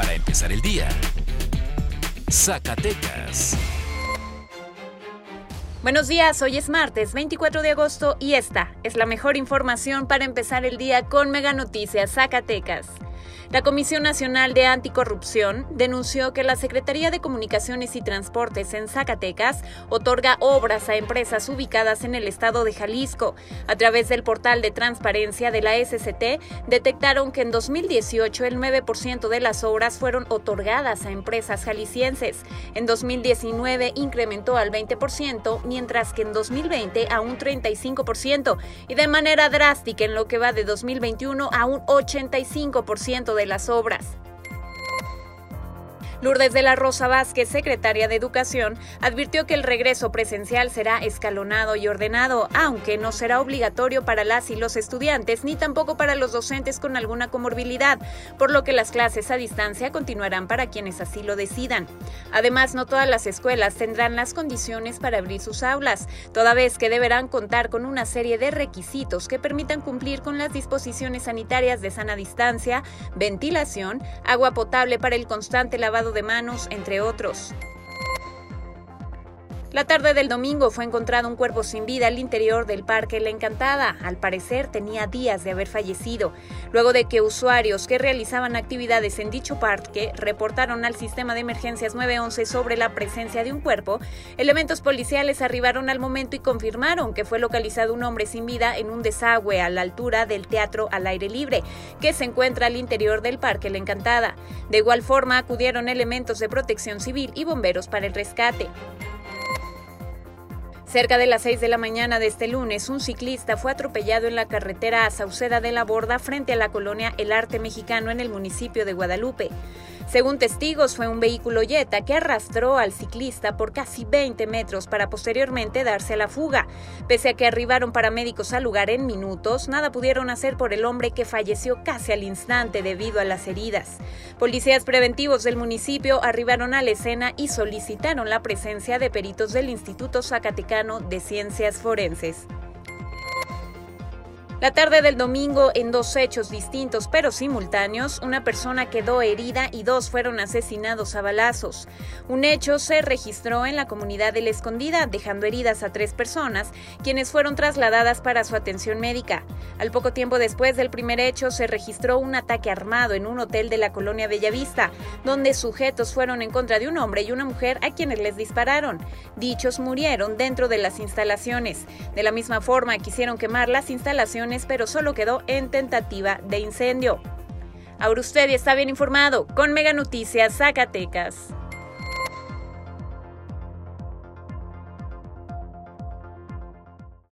para empezar el día. Zacatecas. Buenos días, hoy es martes 24 de agosto y esta es la mejor información para empezar el día con Mega Noticias Zacatecas. La Comisión Nacional de Anticorrupción denunció que la Secretaría de Comunicaciones y Transportes en Zacatecas otorga obras a empresas ubicadas en el estado de Jalisco. A través del portal de transparencia de la SCT, detectaron que en 2018 el 9% de las obras fueron otorgadas a empresas jaliscienses. En 2019 incrementó al 20%, mientras que en 2020 a un 35% y de manera drástica en lo que va de 2021 a un 85% de de las obras. Lourdes de la Rosa Vázquez, secretaria de Educación, advirtió que el regreso presencial será escalonado y ordenado, aunque no será obligatorio para las y los estudiantes ni tampoco para los docentes con alguna comorbilidad, por lo que las clases a distancia continuarán para quienes así lo decidan. Además, no todas las escuelas tendrán las condiciones para abrir sus aulas, toda vez que deberán contar con una serie de requisitos que permitan cumplir con las disposiciones sanitarias de sana distancia, ventilación, agua potable para el constante lavado de manos, entre otros. La tarde del domingo fue encontrado un cuerpo sin vida al interior del Parque La Encantada. Al parecer tenía días de haber fallecido, luego de que usuarios que realizaban actividades en dicho parque reportaron al sistema de emergencias 911 sobre la presencia de un cuerpo. Elementos policiales arribaron al momento y confirmaron que fue localizado un hombre sin vida en un desagüe a la altura del Teatro al Aire Libre, que se encuentra al interior del Parque La Encantada. De igual forma acudieron elementos de protección civil y bomberos para el rescate. Cerca de las 6 de la mañana de este lunes, un ciclista fue atropellado en la carretera a Sauceda de la Borda frente a la colonia El Arte Mexicano en el municipio de Guadalupe. Según testigos, fue un vehículo Jetta que arrastró al ciclista por casi 20 metros para posteriormente darse a la fuga. Pese a que arribaron paramédicos al lugar en minutos, nada pudieron hacer por el hombre que falleció casi al instante debido a las heridas. Policías preventivos del municipio arribaron a la escena y solicitaron la presencia de peritos del Instituto Zacatecano de Ciencias Forenses. La tarde del domingo, en dos hechos distintos pero simultáneos, una persona quedó herida y dos fueron asesinados a balazos. Un hecho se registró en la comunidad de La Escondida, dejando heridas a tres personas, quienes fueron trasladadas para su atención médica. Al poco tiempo después del primer hecho, se registró un ataque armado en un hotel de la colonia Bellavista, donde sujetos fueron en contra de un hombre y una mujer a quienes les dispararon. Dichos murieron dentro de las instalaciones. De la misma forma, quisieron quemar las instalaciones pero solo quedó en tentativa de incendio. Ahora usted está bien informado con Mega Noticias Zacatecas.